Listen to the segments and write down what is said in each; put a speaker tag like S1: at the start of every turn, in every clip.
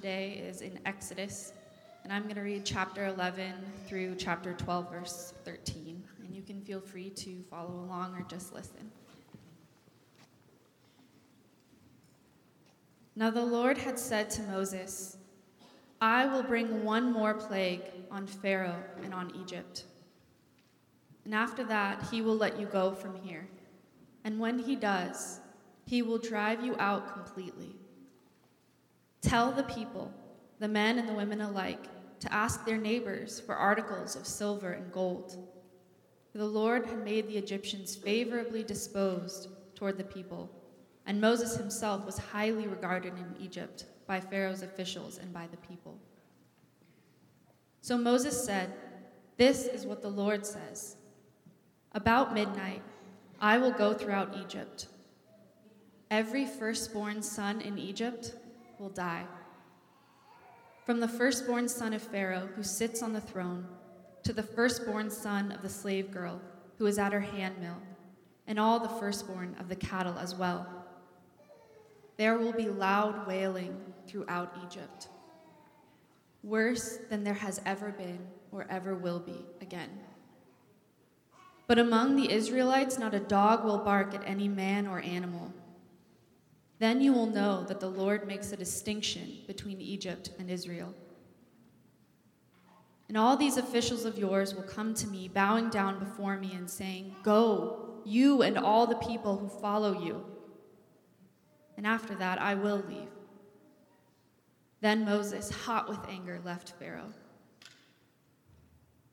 S1: Today is in Exodus. And I'm going to read chapter 11 through chapter 12, verse 13. And you can feel free to follow along or just listen. Now the Lord had said to Moses, I will bring one more plague on Pharaoh and on Egypt. And after that, he will let you go from here. And when he does, he will drive you out completely. Tell the people, the men and the women alike, to ask their neighbors for articles of silver and gold. For the Lord had made the Egyptians favorably disposed toward the people, and Moses himself was highly regarded in Egypt by Pharaoh's officials and by the people. So Moses said, This is what the Lord says. About midnight, I will go throughout Egypt. Every firstborn son in Egypt will die. From the firstborn son of Pharaoh, who sits on the throne, to the firstborn son of the slave girl, who is at her handmill, and all the firstborn of the cattle as well. There will be loud wailing throughout Egypt, worse than there has ever been or ever will be again. But among the Israelites, not a dog will bark at any man or animal. Then you will know that the Lord makes a distinction between Egypt and Israel. And all these officials of yours will come to me, bowing down before me and saying, Go, you and all the people who follow you. And after that, I will leave. Then Moses, hot with anger, left Pharaoh.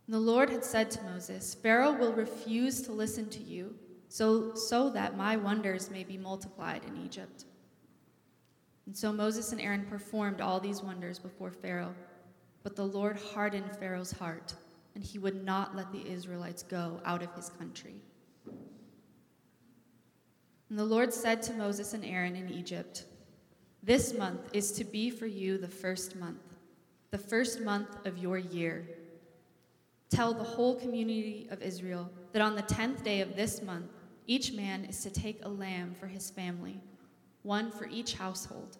S1: And the Lord had said to Moses, Pharaoh will refuse to listen to you, so, so that my wonders may be multiplied in Egypt. And so Moses and Aaron performed all these wonders before Pharaoh. But the Lord hardened Pharaoh's heart, and he would not let the Israelites go out of his country. And the Lord said to Moses and Aaron in Egypt, This month is to be for you the first month, the first month of your year. Tell the whole community of Israel that on the tenth day of this month, each man is to take a lamb for his family, one for each household.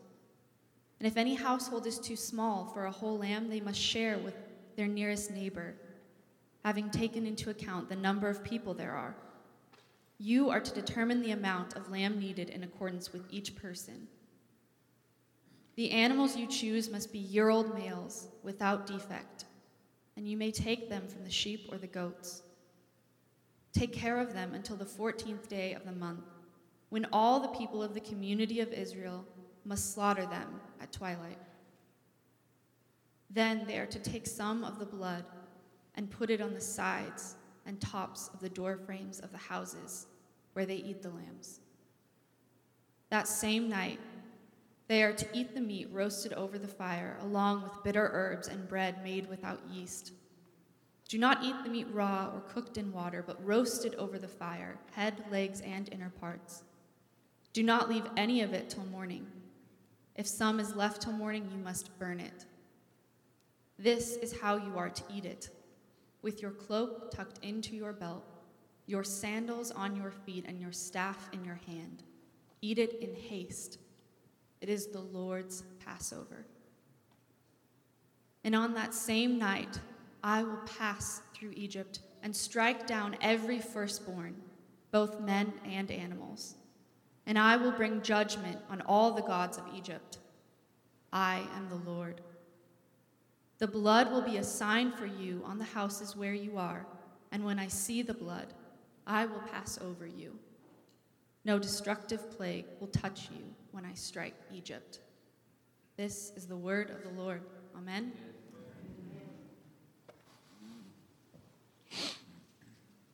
S1: And if any household is too small for a whole lamb, they must share with their nearest neighbor, having taken into account the number of people there are. You are to determine the amount of lamb needed in accordance with each person. The animals you choose must be year old males without defect and you may take them from the sheep or the goats. Take care of them until the fourteenth day of the month, when all the people of the community of Israel must slaughter them at twilight. Then they are to take some of the blood and put it on the sides and tops of the door frames of the houses where they eat the lambs. That same night, they are to eat the meat roasted over the fire, along with bitter herbs and bread made without yeast. Do not eat the meat raw or cooked in water, but roasted over the fire, head, legs, and inner parts. Do not leave any of it till morning. If some is left till morning, you must burn it. This is how you are to eat it with your cloak tucked into your belt, your sandals on your feet, and your staff in your hand. Eat it in haste. It is the Lord's Passover. And on that same night, I will pass through Egypt and strike down every firstborn, both men and animals. And I will bring judgment on all the gods of Egypt. I am the Lord. The blood will be a sign for you on the houses where you are, and when I see the blood, I will pass over you. No destructive plague will touch you when I strike Egypt. This is the word of the Lord. Amen.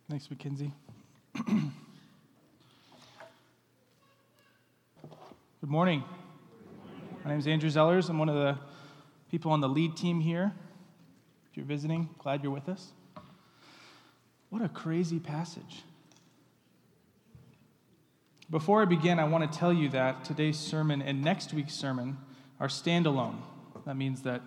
S2: Thanks, Mackenzie. Good morning. My name is Andrew Zellers. I'm one of the people on the lead team here. If you're visiting, glad you're with us. What a crazy passage. Before I begin, I want to tell you that today's sermon and next week's sermon are standalone. That means that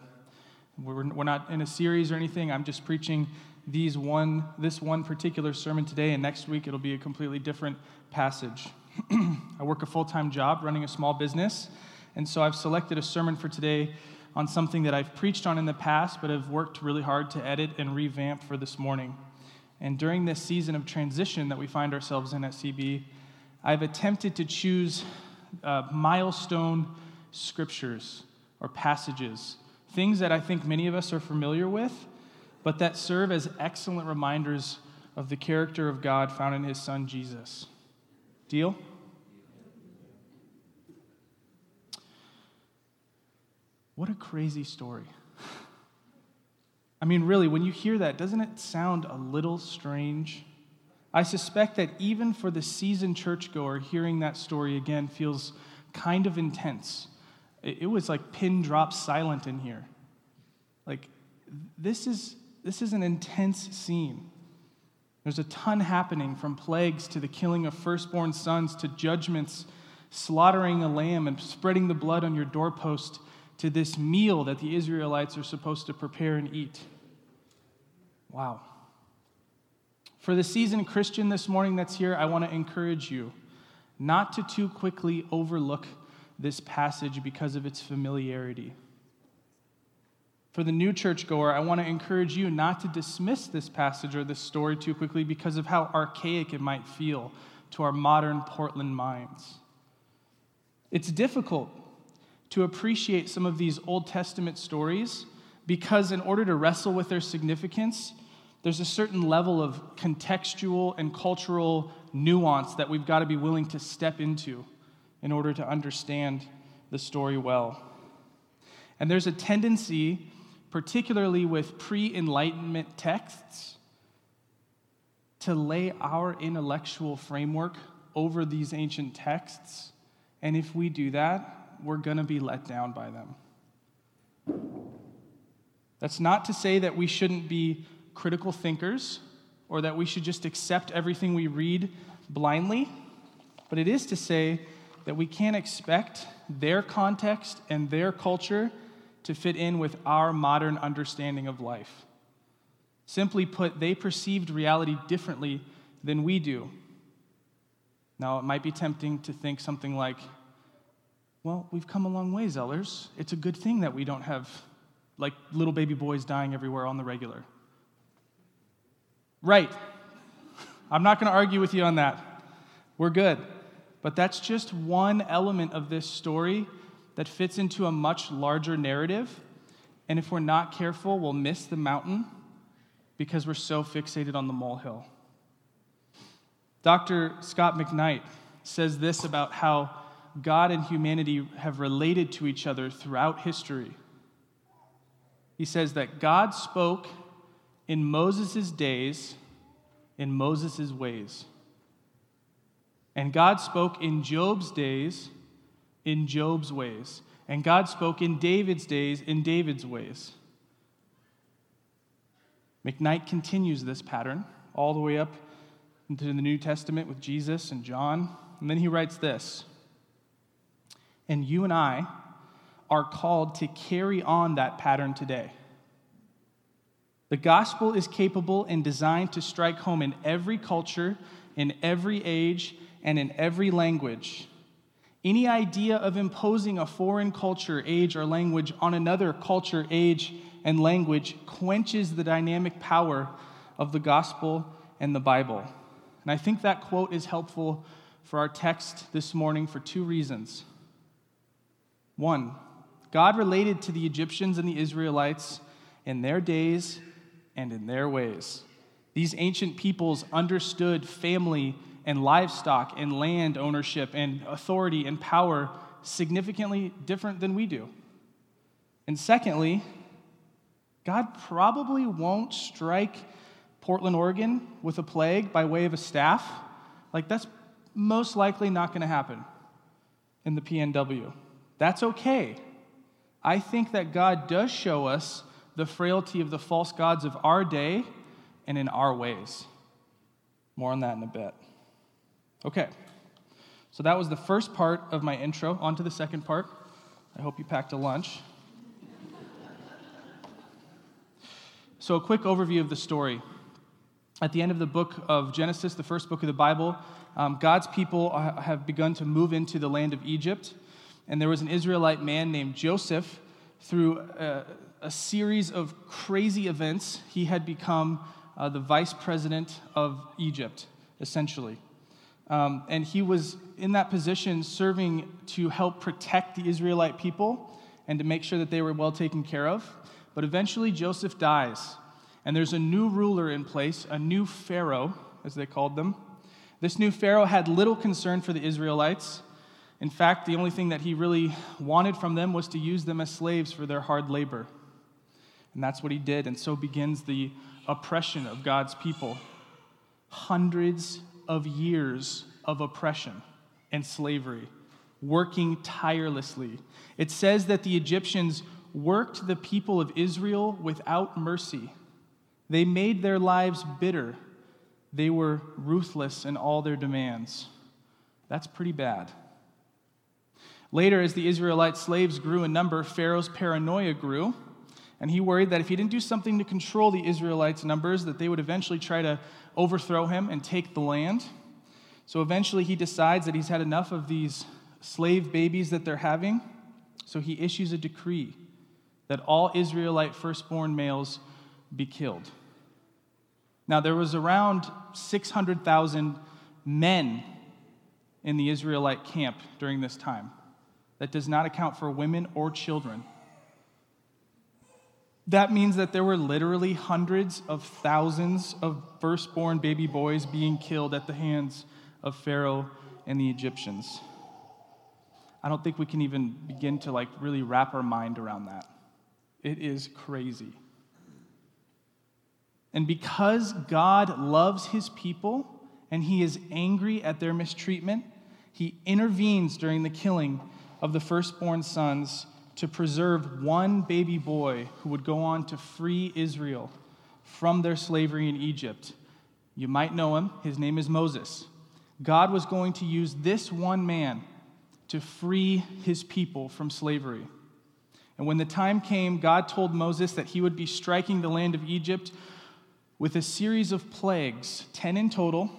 S2: we're, we're not in a series or anything. I'm just preaching these one, this one particular sermon today, and next week it'll be a completely different passage. I work a full time job running a small business, and so I've selected a sermon for today on something that I've preached on in the past, but have worked really hard to edit and revamp for this morning. And during this season of transition that we find ourselves in at CB, I've attempted to choose uh, milestone scriptures or passages, things that I think many of us are familiar with but that serve as excellent reminders of the character of God found in his son Jesus. Deal? What a crazy story. I mean, really, when you hear that, doesn't it sound a little strange? I suspect that even for the seasoned churchgoer, hearing that story again feels kind of intense. It was like pin drop silent in here. Like, this is this is an intense scene. There's a ton happening from plagues to the killing of firstborn sons to judgments, slaughtering a lamb and spreading the blood on your doorpost to this meal that the Israelites are supposed to prepare and eat. Wow. For the seasoned Christian this morning that's here, I want to encourage you not to too quickly overlook this passage because of its familiarity. For the new churchgoer, I want to encourage you not to dismiss this passage or this story too quickly because of how archaic it might feel to our modern Portland minds. It's difficult to appreciate some of these Old Testament stories because, in order to wrestle with their significance, there's a certain level of contextual and cultural nuance that we've got to be willing to step into in order to understand the story well. And there's a tendency particularly with pre Enlightenment texts, to lay our intellectual framework over these ancient texts. And if we do that, we're going to be let down by them. That's not to say that we shouldn't be critical thinkers or that we should just accept everything we read blindly, but it is to say that we can't expect their context and their culture to fit in with our modern understanding of life. Simply put, they perceived reality differently than we do. Now, it might be tempting to think something like, well, we've come a long way, Zellers. It's a good thing that we don't have like little baby boys dying everywhere on the regular. Right. I'm not going to argue with you on that. We're good. But that's just one element of this story that fits into a much larger narrative. And if we're not careful, we'll miss the mountain because we're so fixated on the molehill. Dr. Scot McKnight says this about how God and humanity have related to each other throughout history. He says that God spoke in Moses' days in Moses' ways. And God spoke in Job's days in Job's ways, and God spoke in David's days in David's ways. McKnight continues this pattern all the way up into the New Testament with Jesus and John. And then he writes this And you and I are called to carry on that pattern today. The gospel is capable and designed to strike home in every culture, in every age, and in every language. Any idea of imposing a foreign culture, age, or language on another culture, age, and language quenches the dynamic power of the gospel and the Bible. And I think that quote is helpful for our text this morning for two reasons. One, God related to the Egyptians and the Israelites in their days and in their ways. These ancient peoples understood family and livestock and land ownership and authority and power significantly different than we do. And secondly, God probably won't strike Portland, Oregon with a plague by way of a staff Like, that's most likely not going to happen in the PNW. That's okay. I think that God does show us the frailty of the false gods of our day and in our ways. More on that in a bit. Okay, so that was the first part of my intro. On to the second part. I hope you packed a lunch. so, a quick overview of the story. At the end of the book of Genesis, the first book of the Bible, um, God's people have begun to move into the land of Egypt. And there was an Israelite man named Joseph. Through a, a series of crazy events, he had become uh, the vice president of Egypt, essentially. Um, and he was in that position serving to help protect the Israelite people and to make sure that they were well taken care of. But eventually, Joseph dies, and there's a new ruler in place, a new Pharaoh, as they called them. This new Pharaoh had little concern for the Israelites. In fact, the only thing that he really wanted from them was to use them as slaves for their hard labor. And that's what he did, and so begins the oppression of God's people. Hundreds of years of oppression and slavery, working tirelessly. It says that the Egyptians worked the people of Israel without mercy. They made their lives bitter. They were ruthless in all their demands. That's pretty bad. Later, as the Israelite slaves grew in number, Pharaoh's paranoia grew, and he worried that if he didn't do something to control the Israelites' numbers, that they would eventually try to overthrow him and take the land. So eventually he decides that he's had enough of these slave babies that they're having. So he issues a decree that all Israelite firstborn males be killed. Now, there was around 600,000 men in the Israelite camp during this time. That does not account for women or children. That means that there were literally hundreds of thousands of firstborn baby boys being killed at the hands of Pharaoh and the Egyptians. I don't think we can even begin to like really wrap our mind around that. It is crazy. And because God loves his people and he is angry at their mistreatment, he intervenes during the killing of the firstborn sons to preserve one baby boy who would go on to free Israel from their slavery in Egypt. You might know him, his name is Moses. God was going to use this one man to free his people from slavery. And when the time came, God told Moses that he would be striking the land of Egypt with a series of plagues, 10 in total,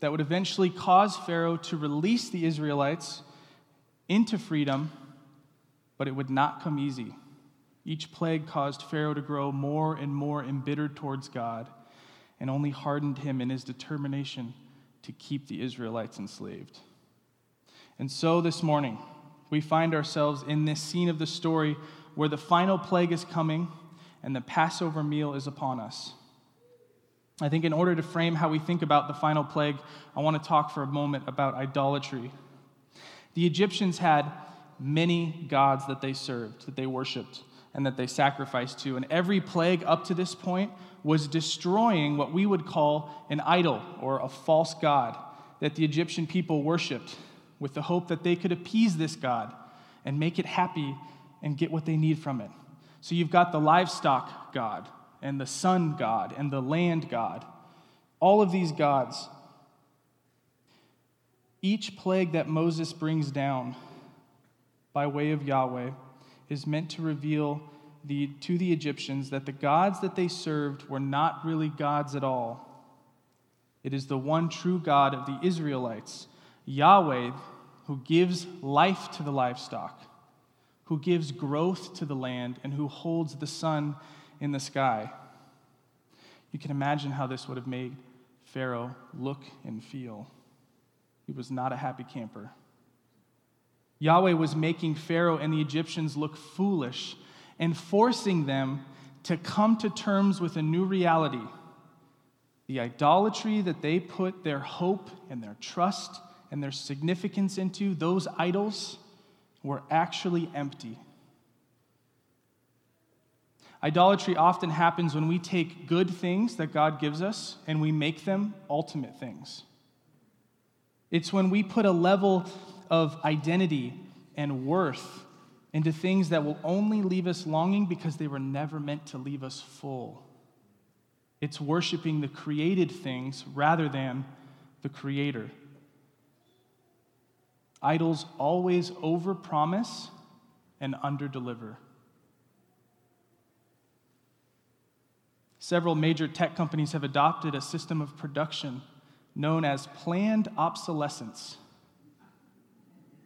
S2: that would eventually cause Pharaoh to release the Israelites into freedom, but it would not come easy. Each plague caused Pharaoh to grow more and more embittered towards God and only hardened him in his determination to keep the Israelites enslaved. And so this morning, we find ourselves in this scene of the story where the final plague is coming and the Passover meal is upon us. I think in order to frame how we think about the final plague, I want to talk for a moment about idolatry. The Egyptians had many gods that they served, that they worshiped, and that they sacrificed to. And every plague up to this point was destroying what we would call an idol or a false god that the Egyptian people worshiped with the hope that they could appease this god and make it happy and get what they need from it. So you've got the livestock god and the sun god and the land god. All of these gods. Each plague that Moses brings down by way of Yahweh is meant to reveal the, to the Egyptians that the gods that they served were not really gods at all. It is the one true God of the Israelites, Yahweh, who gives life to the livestock, who gives growth to the land, and who holds the sun in the sky. You can imagine how this would have made Pharaoh look and feel. He was not a happy camper. Yahweh was making Pharaoh and the Egyptians look foolish and forcing them to come to terms with a new reality. The idolatry that they put their hope and their trust and their significance into, those idols, were actually empty. Idolatry often happens when we take good things that God gives us and we make them ultimate things. It's when we put a level of identity and worth into things that will only leave us longing because they were never meant to leave us full. It's worshiping the created things rather than the Creator. Idols always overpromise and underdeliver. Several major tech companies have adopted a system of production known as planned obsolescence.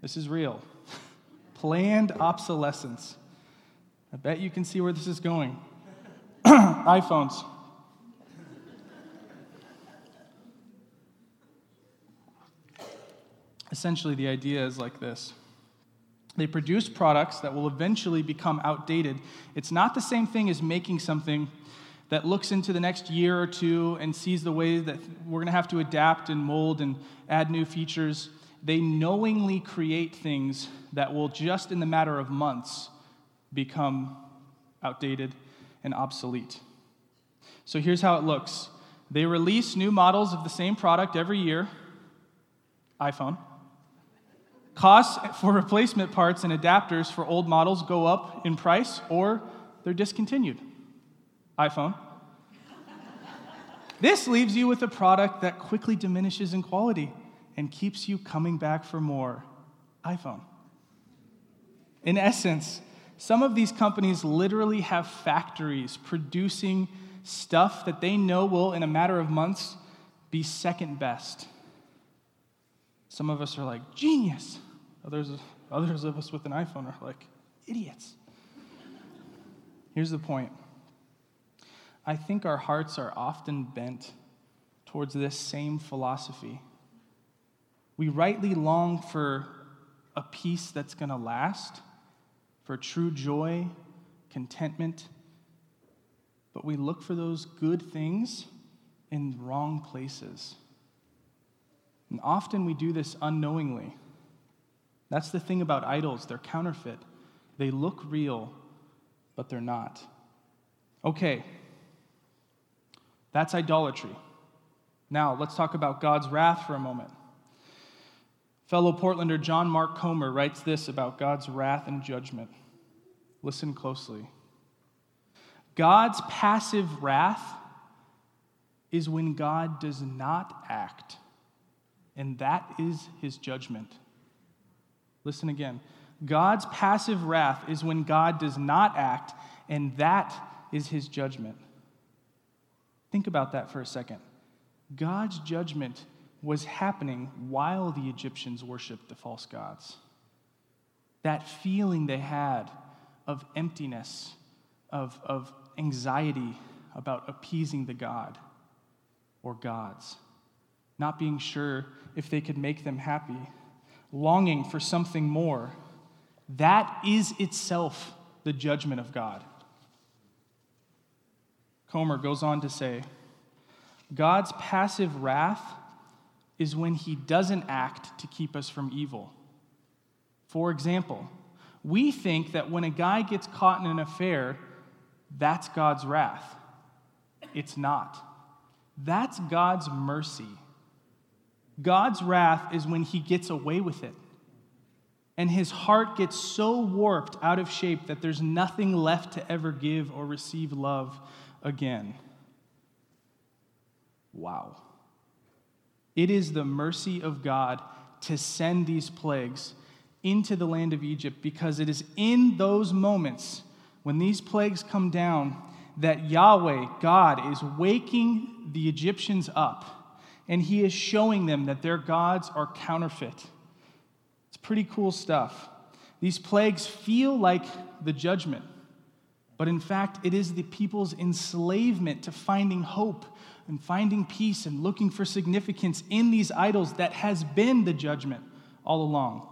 S2: This is real. planned obsolescence. I bet you can see where this is going. iPhones. Essentially, the idea is like this they produce products that will eventually become outdated. It's not the same thing as making something that looks into the next year or two and sees the way that we're going to have to adapt and mold and add new features. They knowingly create things that will just in the matter of months become outdated and obsolete. So here's how it looks they release new models of the same product every year iPhone. Costs for replacement parts and adapters for old models go up in price or they're discontinued iPhone. this leaves you with a product that quickly diminishes in quality and keeps you coming back for more iPhone. In essence, some of these companies literally have factories producing stuff that they know will, in a matter of months, be second best. Some of us are like, genius. Others, others of us with an iPhone are like, idiots. Here's the point I think our hearts are often bent towards this same philosophy. We rightly long for a peace that's going to last, for true joy, contentment, but we look for those good things in wrong places. And often we do this unknowingly. That's the thing about idols, they're counterfeit. They look real, but they're not. Okay, that's idolatry. Now, let's talk about God's wrath for a moment. Fellow Portlander John Mark Comer writes this about God's wrath and judgment. Listen closely. God's passive wrath is when God does not act, and that is his judgment. Listen again. God's passive wrath is when God does not act, and that is his judgment. Think about that for a second. God's judgment was happening while the Egyptians worshiped the false gods. That feeling they had of emptiness, of, of anxiety about appeasing the God or gods, not being sure if they could make them happy, longing for something more, that is itself the judgment of God. Comer goes on to say God's passive wrath is when he doesn't act to keep us from evil. For example, we think that when a guy gets caught in an affair, that's God's wrath. It's not. That's God's mercy. God's wrath is when he gets away with it. And his heart gets so warped out of shape that there's nothing left to ever give or receive love again. Wow. It is the mercy of God to send these plagues into the land of Egypt because it is in those moments when these plagues come down that Yahweh, God, is waking the Egyptians up and he is showing them that their gods are counterfeit. It's pretty cool stuff. These plagues feel like the judgment but in fact, it is the people's enslavement to finding hope and finding peace and looking for significance in these idols that has been the judgment all along.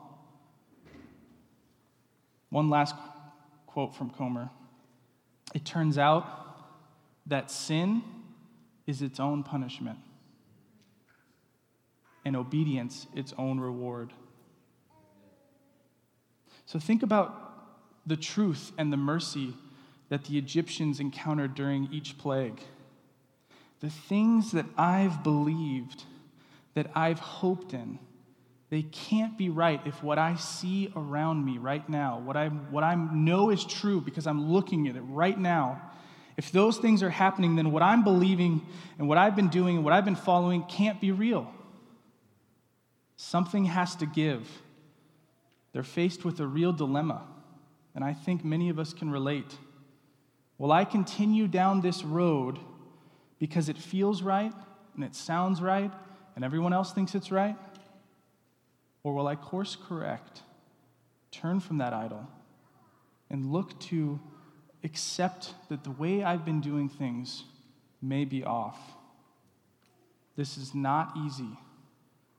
S2: One last quote from Comer It turns out that sin is its own punishment, and obedience its own reward. So think about the truth and the mercy that the Egyptians encountered during each plague. The things that I've believed, that I've hoped in, They can't be right if what I see around me right now, what I, what I know is true because I'm looking at it right now, if those things are happening, then what I'm believing and what I've been doing and what I've been following can't be real. Something has to give. They're faced with a real dilemma, and I think many of us can relate. Will I continue down this road because it feels right and it sounds right and everyone else thinks it's right? Or will I course correct, turn from that idol, and look to accept that the way I've been doing things may be off? This is not easy.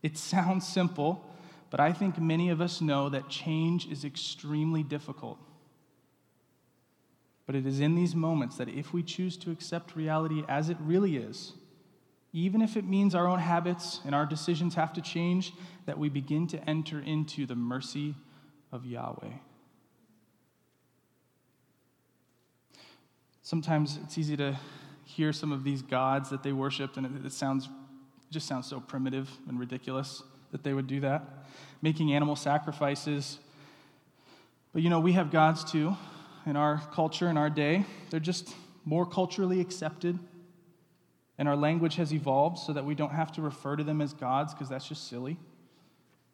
S2: It sounds simple, but I think many of us know that change is extremely difficult. But it is in these moments that if we choose to accept reality as it really is, even if it means our own habits and our decisions have to change, that we begin to enter into the mercy of Yahweh. Sometimes it's easy to hear some of these gods that they worshiped, and it, sounds just sounds so primitive and ridiculous that they would do that, making animal sacrifices. But you know, we have gods too in our culture, in our day. They're just more culturally accepted and our language has evolved so that we don't have to refer to them as gods because that's just silly.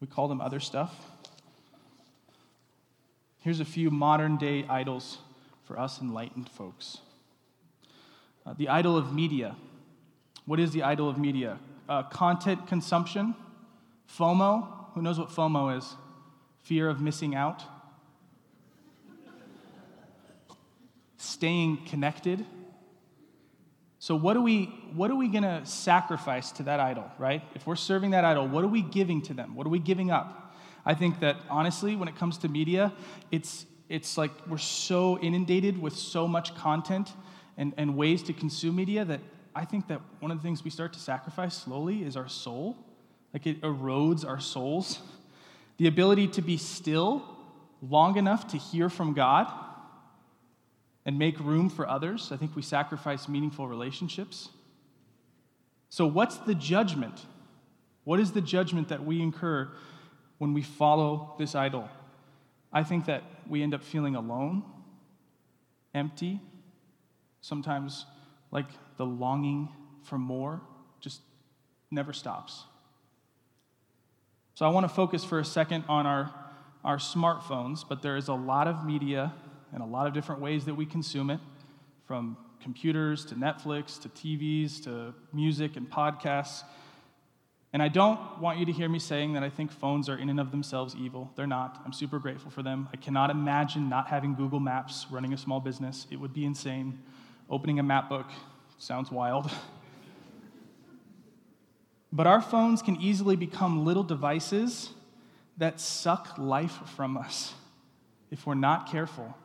S2: We call them other stuff. Here's a few modern day idols for us enlightened folks uh, the idol of media. What is the idol of media? Uh, content consumption, FOMO. Who knows what FOMO is? Fear of missing out. Staying connected so what are we what are we going to sacrifice to that idol, right? If we're serving that idol, what are we giving to them? What are we giving up? I think that honestly, when it comes to media, it's it's like we're so inundated with so much content and, and ways to consume media that I think that one of the things we start to sacrifice slowly is our soul. Like it erodes our souls. The ability to be still long enough to hear from God and make room for others. I think we sacrifice meaningful relationships. So, what's the judgment? What is the judgment that we incur when we follow this idol? I think that we end up feeling alone, empty, sometimes like the longing for more just never stops. So, I want to focus for a second on our, our smartphones, but there is a lot of media and a lot of different ways that we consume it, from computers to Netflix to TVs to music and podcasts. And I don't want you to hear me saying that I think phones are in and of themselves evil. They're not. I'm super grateful for them. I cannot imagine not having Google Maps running a small business. It would be insane. Opening a map book sounds wild. but our phones can easily become little devices that suck life from us if we're not careful.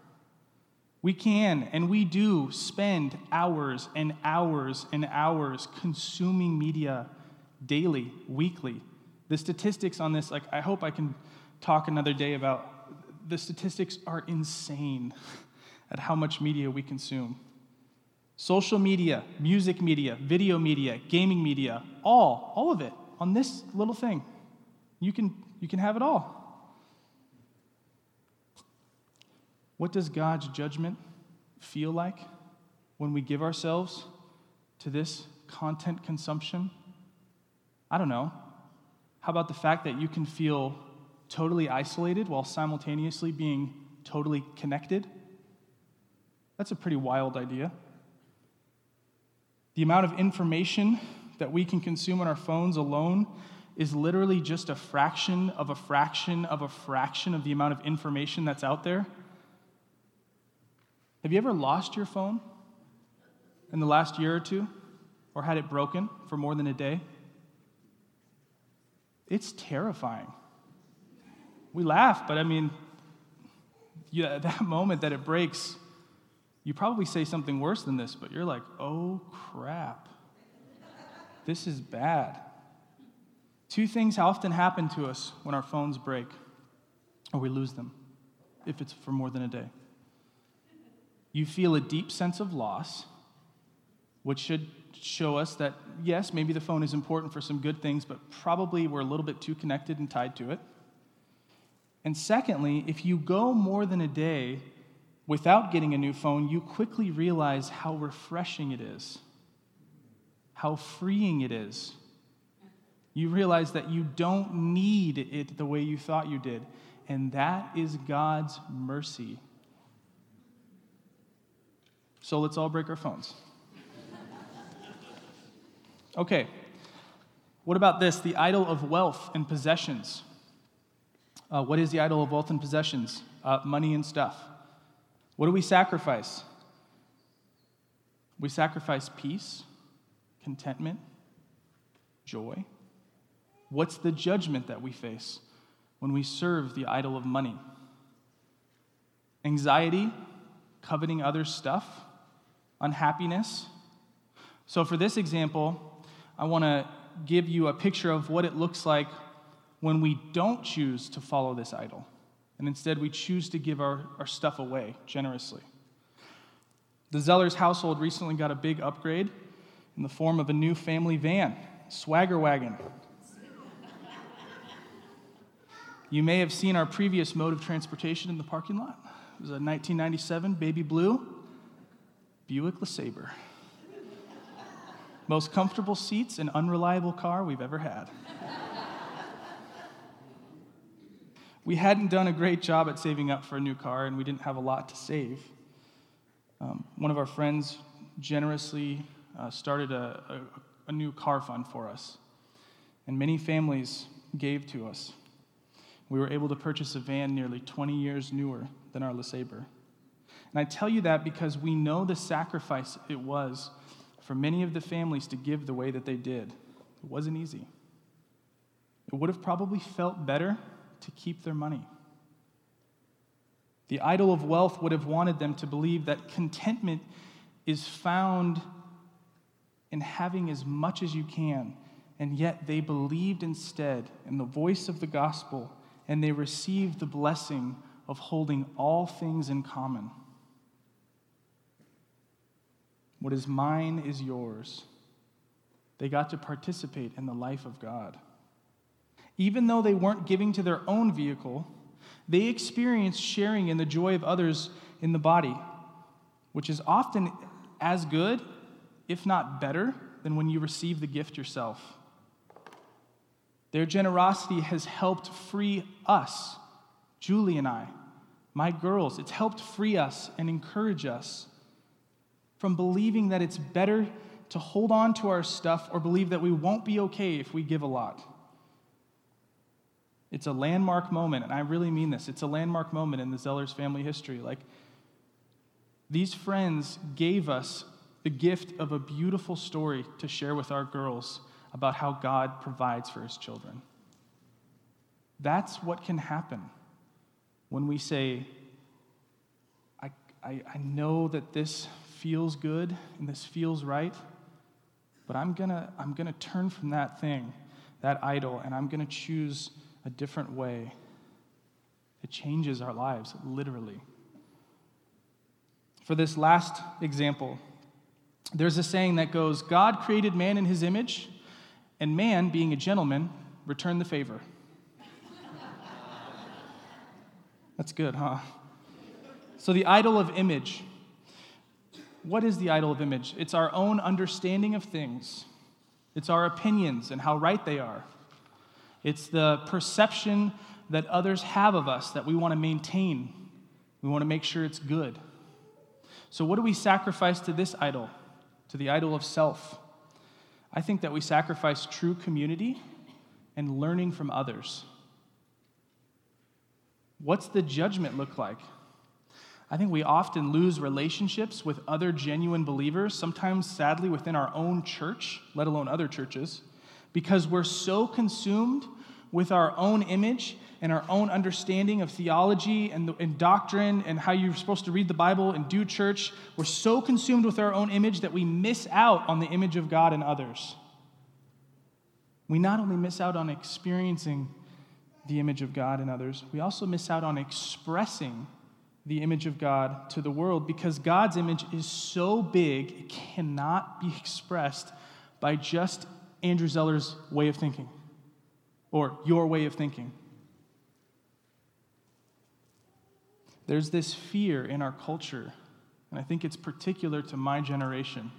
S2: We can and we do spend hours and hours and hours consuming media daily, weekly. The statistics on this, like, I hope I can talk another day about the statistics are insane at how much media we consume. Social media, music media, video media, gaming media, all, all of it on this little thing. You can, you can have it all. What does God's judgment feel like when we give ourselves to this content consumption? I don't know. How about the fact that you can feel totally isolated while simultaneously being totally connected? That's a pretty wild idea. The amount of information that we can consume on our phones alone is literally just a fraction of a fraction of a fraction of the amount of information that's out there. Have you ever lost your phone in the last year or two or had it broken for more than a day? It's terrifying. We laugh, but I mean, yeah, that moment that it breaks, you probably say something worse than this, but you're like, oh crap, this is bad. Two things often happen to us when our phones break or we lose them, if it's for more than a day you feel a deep sense of loss, which should show us that, yes, maybe the phone is important for some good things, but probably we're a little bit too connected and tied to it. And secondly, if you go more than a day without getting a new phone, you quickly realize how refreshing it is, how freeing it is. You realize that you don't need it the way you thought you did. And that is God's mercy. So let's all break our phones. Okay, what about this? The idol of wealth and possessions. Uh, what is the idol of wealth and possessions? Uh, money and stuff. What do we sacrifice? We sacrifice peace, contentment, joy. What's the judgment that we face when we serve the idol of money? Anxiety, coveting other stuff, unhappiness. So, for this example, I want to give you a picture of what it looks like when we don't choose to follow this idol, and instead we choose to give our, our stuff away generously. The Zellers household recently got a big upgrade in the form of a new family van, Swagger Wagon. You may have seen our previous mode of transportation in the parking lot. It was a 1997 baby blue Buick LeSabre. Most comfortable seats and unreliable car we've ever had. we hadn't done a great job at saving up for a new car, and we didn't have a lot to save. Um, one of our friends generously uh, started a, a, a new car fund for us, and many families gave to us. We were able to purchase a van nearly 20 years newer than our LeSabre. And I tell you that because we know the sacrifice it was for many of the families to give the way that they did. It wasn't easy. It would have probably felt better to keep their money. The idol of wealth would have wanted them to believe that contentment is found in having as much as you can, and yet they believed instead in the voice of the gospel and they received the blessing of holding all things in common. What is mine is yours. They got to participate in the life of God. Even though they weren't giving to their own vehicle, they experienced sharing in the joy of others in the body, which is often as good, if not better, than when you receive the gift yourself. Their generosity has helped free us, Julie and I, my girls. It's helped free us and encourage us from believing that it's better to hold on to our stuff or believe that we won't be okay if we give a lot. It's a landmark moment, and I really mean this. It's a landmark moment in the Zellers family history. Like, these friends gave us the gift of a beautiful story to share with our girls about how God provides for his children. That's what can happen when we say, I, I, I know that this feels good and this feels right, but I'm gonna, I'm gonna turn from that thing, that idol, and I'm gonna choose a different way. It changes our lives, literally. For this last example, there's a saying that goes God created man in his image, and man, being a gentleman, returned the favor. That's good, huh? So, the idol of image what is the idol of image? It's our own understanding of things, it's our opinions and how right they are. It's the perception that others have of us that we want to maintain. We want to make sure it's good. So, what do we sacrifice to this idol, to the idol of self? I think that we sacrifice true community and learning from others. What's the judgment look like? I think we often lose relationships with other genuine believers, sometimes sadly within our own church, let alone other churches, because we're so consumed with our own image and our own understanding of theology and, and, doctrine and how you're supposed to read the Bible and do church. We're so consumed with our own image that we miss out on the image of God in others. We not only miss out on experiencing the image of God in others, we also miss out on expressing the image of God to the world because God's image is so big, it cannot be expressed by just Andrew Zeller's way of thinking or your way of thinking. There's this fear in our culture, and I think it's particular to my generation,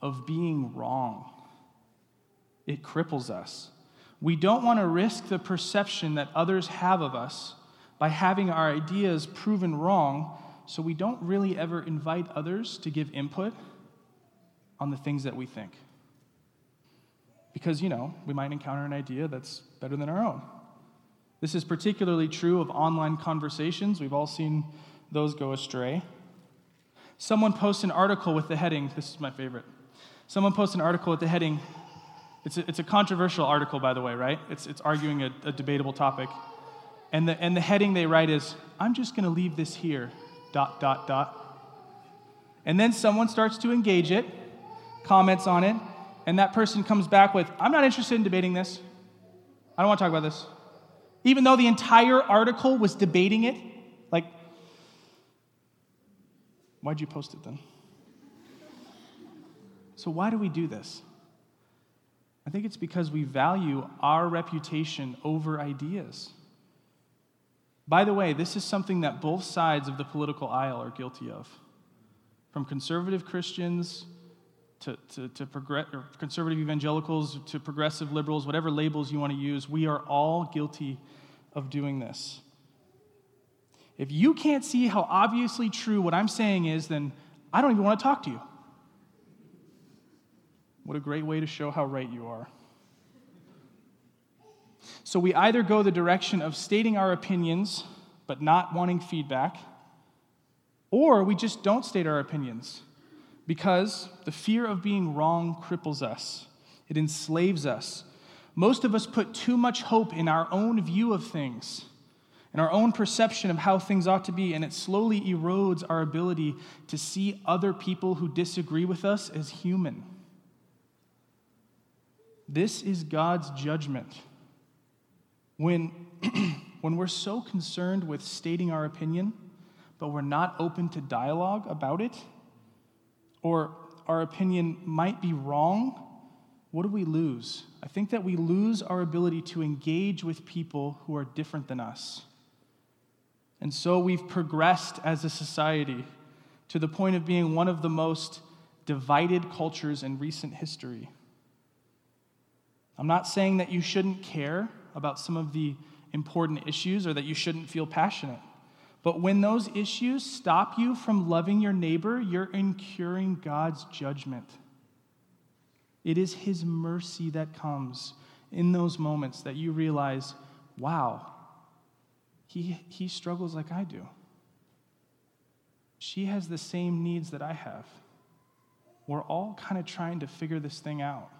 S2: of being wrong. It cripples us. We don't want to risk the perception that others have of us by having our ideas proven wrong, so we don't really ever invite others to give input on the things that we think. Because, you know, we might encounter an idea that's better than our own. This is particularly true of online conversations. We've all seen those go astray. Someone posts an article with the heading, this is my favorite. Someone posts an article with the heading, it's a, it's a controversial article, by the way, right? It's, it's arguing a, a debatable topic. And the, and the heading they write is, I'm just going to leave this here, dot, dot, dot. And then someone starts to engage it, comments on it, and that person comes back with, I'm not interested in debating this. I don't want to talk about this. Even though the entire article was debating it, like, why'd you post it then? So, why do we do this? I think it's because we value our reputation over ideas. By the way, this is something that both sides of the political aisle are guilty of. From conservative Christians to, to, to progress, conservative evangelicals to progressive liberals, whatever labels you want to use, we are all guilty of doing this. If you can't see how obviously true what I'm saying is, then I don't even want to talk to you. What a great way to show how right you are. So we either go the direction of stating our opinions but not wanting feedback, or we just don't state our opinions because the fear of being wrong cripples us, it enslaves us. Most of us put too much hope in our own view of things, in our own perception of how things ought to be, and it slowly erodes our ability to see other people who disagree with us as human. This is God's judgment when, when we're so concerned with stating our opinion, but we're not open to dialogue about it, or our opinion might be wrong, what do we lose? I think that we lose our ability to engage with people who are different than us. And so we've progressed as a society to the point of being one of the most divided cultures in recent history. I'm not saying that you shouldn't care about some of the important issues or that you shouldn't feel passionate. But when those issues stop you from loving your neighbor, you're incurring God's judgment. It is His mercy that comes in those moments that you realize, wow, he, he struggles like I do. She has the same needs that I have. We're all kind of trying to figure this thing out.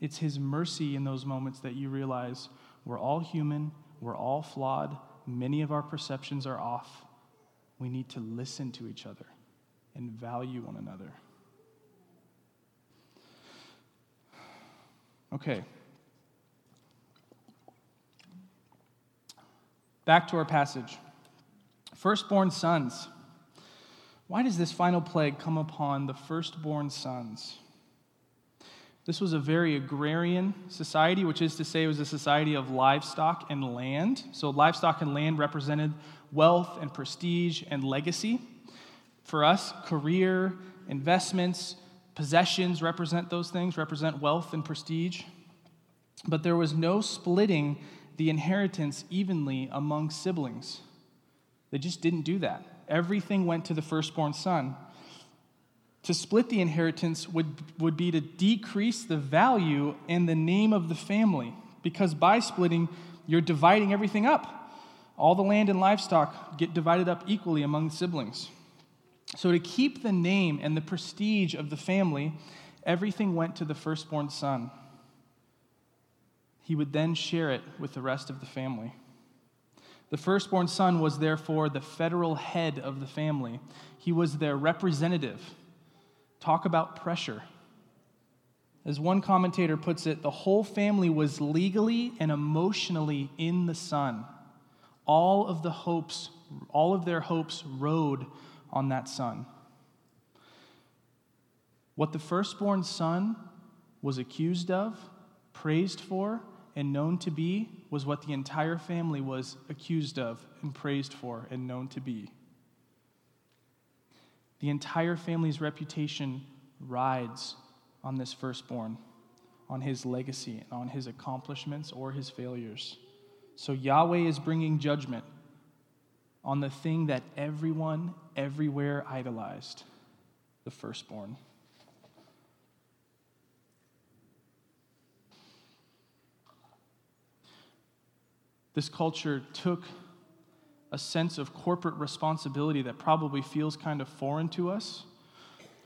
S2: It's His mercy in those moments that you realize we're all human, we're all flawed, many of our perceptions are off. We need to listen to each other and value one another. Okay. Back to our passage. Firstborn sons. Why does this final plague come upon the firstborn sons? This was a very agrarian society, which is to say, it was a society of livestock and land. So, livestock and land represented wealth and prestige and legacy. For us, career, investments, possessions represent those things, represent wealth and prestige. But there was no splitting the inheritance evenly among siblings. They just didn't do that. Everything went to the firstborn son. To split the inheritance would, would be to decrease the value and the name of the family, because by splitting, you're dividing everything up. All the land and livestock get divided up equally among the siblings. So, to keep the name and the prestige of the family, everything went to the firstborn son. He would then share it with the rest of the family. The firstborn son was therefore the federal head of the family, he was their representative Talk about pressure. As one commentator puts it, the whole family was legally and emotionally in the son. All of the hopes all of their hopes rode on that son. What the firstborn son was accused of, praised for, and known to be was what the entire family was accused of and praised for and known to be. The entire family's reputation rides on this firstborn, on his legacy, and on his accomplishments or his failures. So Yahweh is bringing judgment on the thing that everyone everywhere idolized the firstborn. This culture took a sense of corporate responsibility that probably feels kind of foreign to us.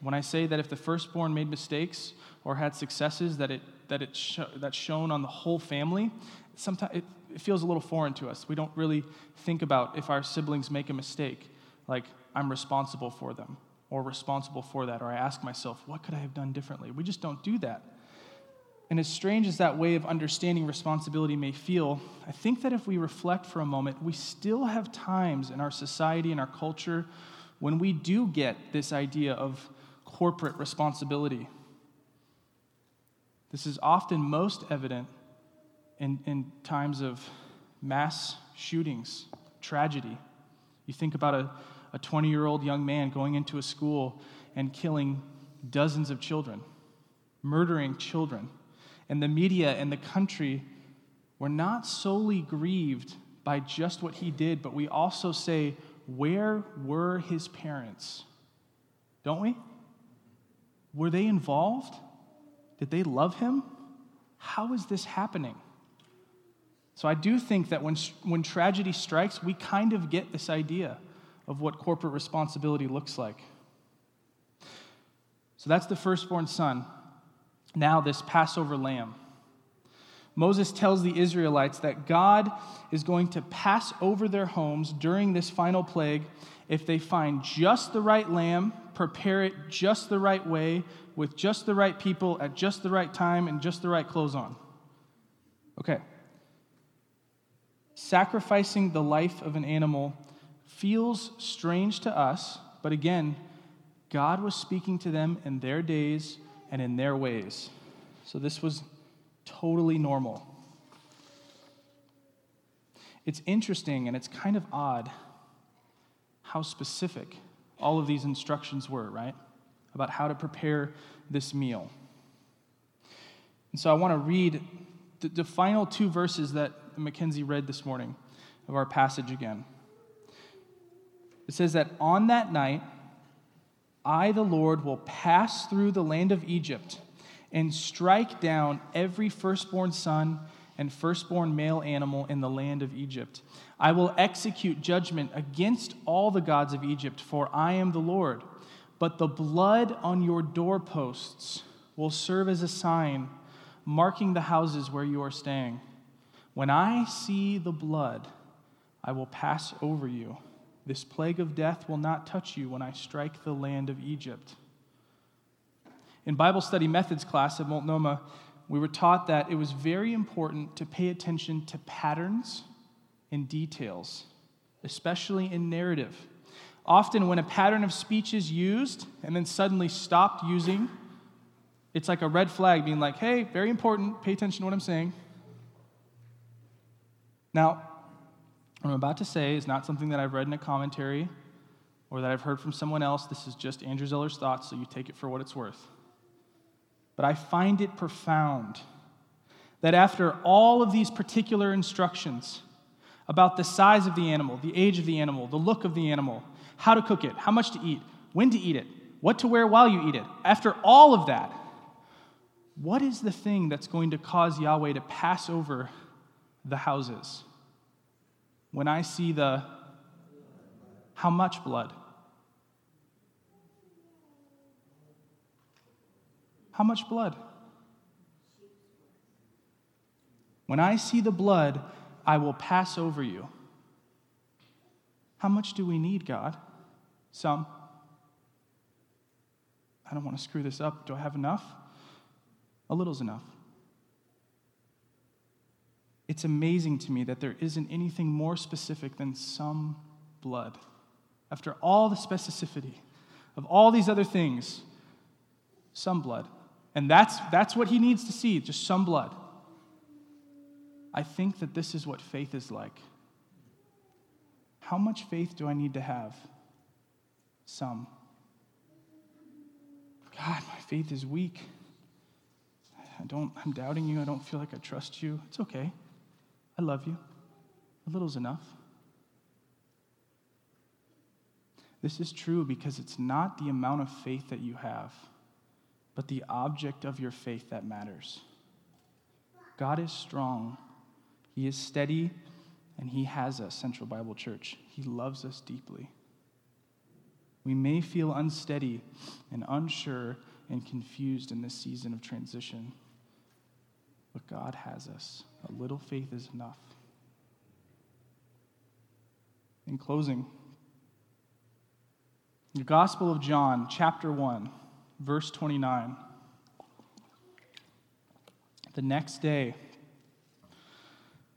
S2: When I say that if the firstborn made mistakes or had successes, that it that it sh- that's shown on the whole family, sometimes it, it feels a little foreign to us. We don't really think about if our siblings make a mistake, like I'm responsible for them or responsible for that, or I ask myself, what could I have done differently? We just don't do that. And as strange as that way of understanding responsibility may feel, I think that if we reflect for a moment, we still have times in our society and our culture when we do get this idea of corporate responsibility. This is often most evident in, in times of mass shootings, tragedy. You think about a, a 20 year old young man going into a school and killing dozens of children, murdering children and the media and the country were not solely grieved by just what he did, but we also say, where were his parents? Don't we? Were they involved? Did they love him? How is this happening? So I do think that when, when tragedy strikes, we kind of get this idea of what corporate responsibility looks like. So that's the firstborn son now this Passover lamb. Moses tells the Israelites that God is going to pass over their homes during this final plague if they find just the right lamb, prepare it just the right way, with just the right people at just the right time and just the right clothes on. Okay. Sacrificing the life of an animal feels strange to us, but again, God was speaking to them in their days and in their ways. So this was totally normal. It's interesting and it's kind of odd how specific all of these instructions were, right? About how to prepare this meal. And so I want to read the, the final two verses that Mackenzie read this morning of our passage again. It says that on that night, I, the Lord, will pass through the land of Egypt and strike down every firstborn son and firstborn male animal in the land of Egypt. I will execute judgment against all the gods of Egypt, for I am the Lord. But the blood on your doorposts will serve as a sign, marking the houses where you are staying. When I see the blood, I will pass over you this plague of death will not touch you when I strike the land of Egypt. In Bible study methods class at Multnomah, we were taught that it was very important to pay attention to patterns and details, especially in narrative. Often, when a pattern of speech is used and then suddenly stopped using, it's like a red flag being like, hey, very important, pay attention to what I'm saying. Now, what I'm about to say is not something that I've read in a commentary or that I've heard from someone else. This is just Andrew Zeller's thoughts, so you take it for what it's worth. But I find it profound that after all of these particular instructions about the size of the animal, the age of the animal, the look of the animal, how to cook it, how much to eat, when to eat it, what to wear while you eat it, after all of that, what is the thing that's going to cause Yahweh to pass over the houses? When I see the how much blood? How much blood? When I see the blood, I will pass over you. How much do we need, God? Some. I don't want to screw this up. Do I have enough? A little's enough. It's amazing to me that there isn't anything more specific than some blood. After all the specificity of all these other things, some blood. And that's, that's what he needs to see, just some blood. I think that this is what faith is like. How much faith do I need to have? Some. God, my faith is weak. I don't, I'm doubting you. I don't feel like I trust you. It's okay. I love you. A little's enough. This is true because it's not the amount of faith that you have, but the object of your faith that matters. God is strong, He is steady, and He has us, Central Bible Church. He loves us deeply. We may feel unsteady and unsure and confused in this season of transition, but God has us. A little faith is enough. In closing, the Gospel of John, chapter 1, verse 29. The next day,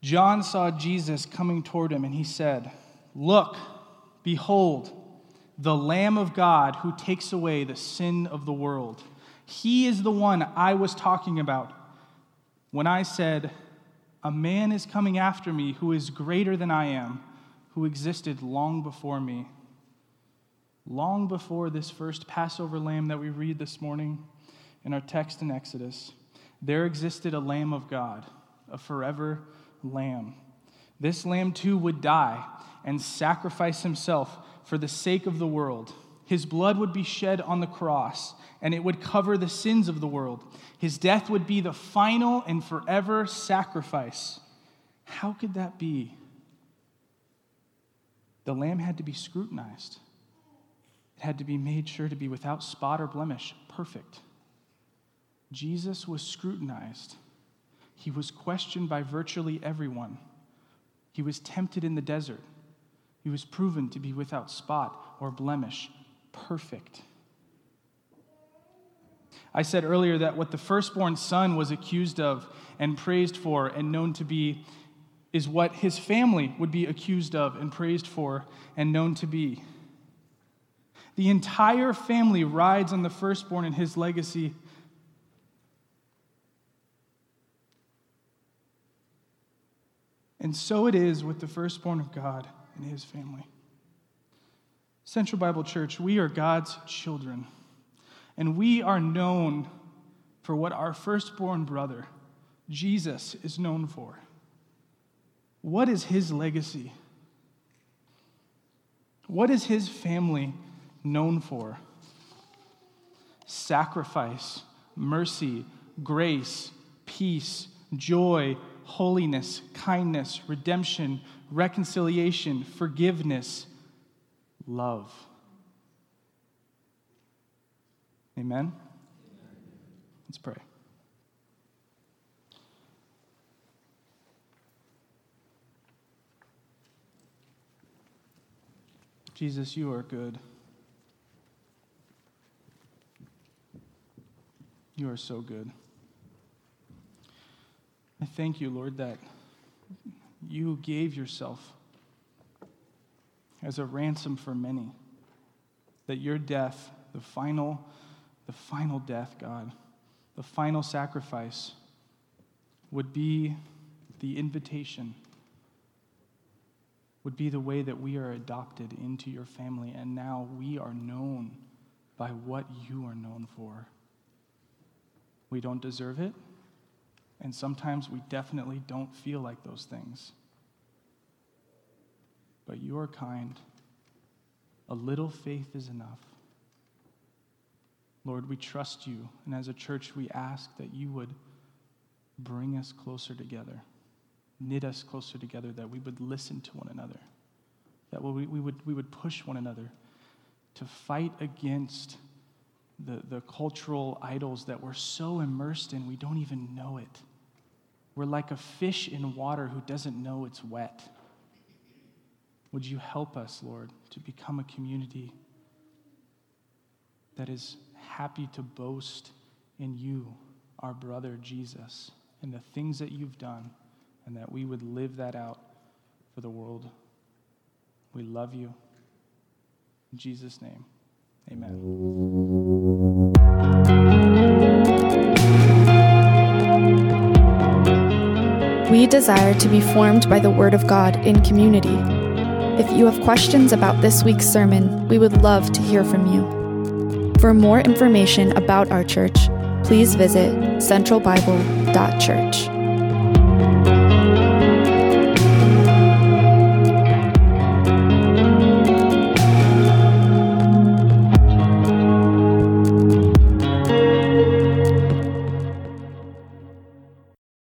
S2: John saw Jesus coming toward him, and he said, Look, behold, the Lamb of God who takes away the sin of the world. He is the one I was talking about when I said, A man is coming after me who is greater than I am, who existed long before me. Long before this first Passover lamb that we read this morning in our text in Exodus, there existed a lamb of God, a forever lamb. This lamb too would die and sacrifice himself for the sake of the world. His blood would be shed on the cross, and it would cover the sins of the world. His death would be the final and forever sacrifice. How could that be? The lamb had to be scrutinized. It had to be made sure to be without spot or blemish, perfect. Jesus was scrutinized. He was questioned by virtually everyone. He was tempted in the desert. He was proven to be without spot or blemish, perfect. I said earlier that what the firstborn son was accused of and praised for and known to be is what his family would be accused of and praised for and known to be. The entire family rides on the firstborn and his legacy. And so it is with the firstborn of God and his family. Central Bible Church, we are God's children, and we are known for what our firstborn brother, Jesus, is known for. What is his legacy? What is his family known for? Sacrifice, mercy, grace, peace, joy, holiness, kindness, redemption, reconciliation, forgiveness, love. Amen? Let's pray. Jesus, you are good. You are so good. I thank you, Lord, that you gave yourself as a ransom for many. That your death, the final, the final death, God, the final sacrifice, would be the invitation, would be the way that we are adopted into your family, and now we are known by what you are known for. We don't deserve it, and sometimes we definitely don't feel like those things but you are kind. A little faith is enough. Lord, we trust you, and as a church, we ask that you would bring us closer together, knit us closer together, that we would listen to one another, that we, we, would, we would push one another to fight against the, the cultural idols that we're so immersed in we don't even know it. We're like a fish in water who doesn't know it's wet. Would you help us, Lord, to become a community that is happy to boast in you, our brother Jesus, and the things that you've done, and that we would live that out for the world. We love you. In Jesus' name, amen.
S1: We desire to be formed by the Word of God in community. If you have questions about this week's sermon, we would love to hear from you. For more information about our church, please visit centralbible.church.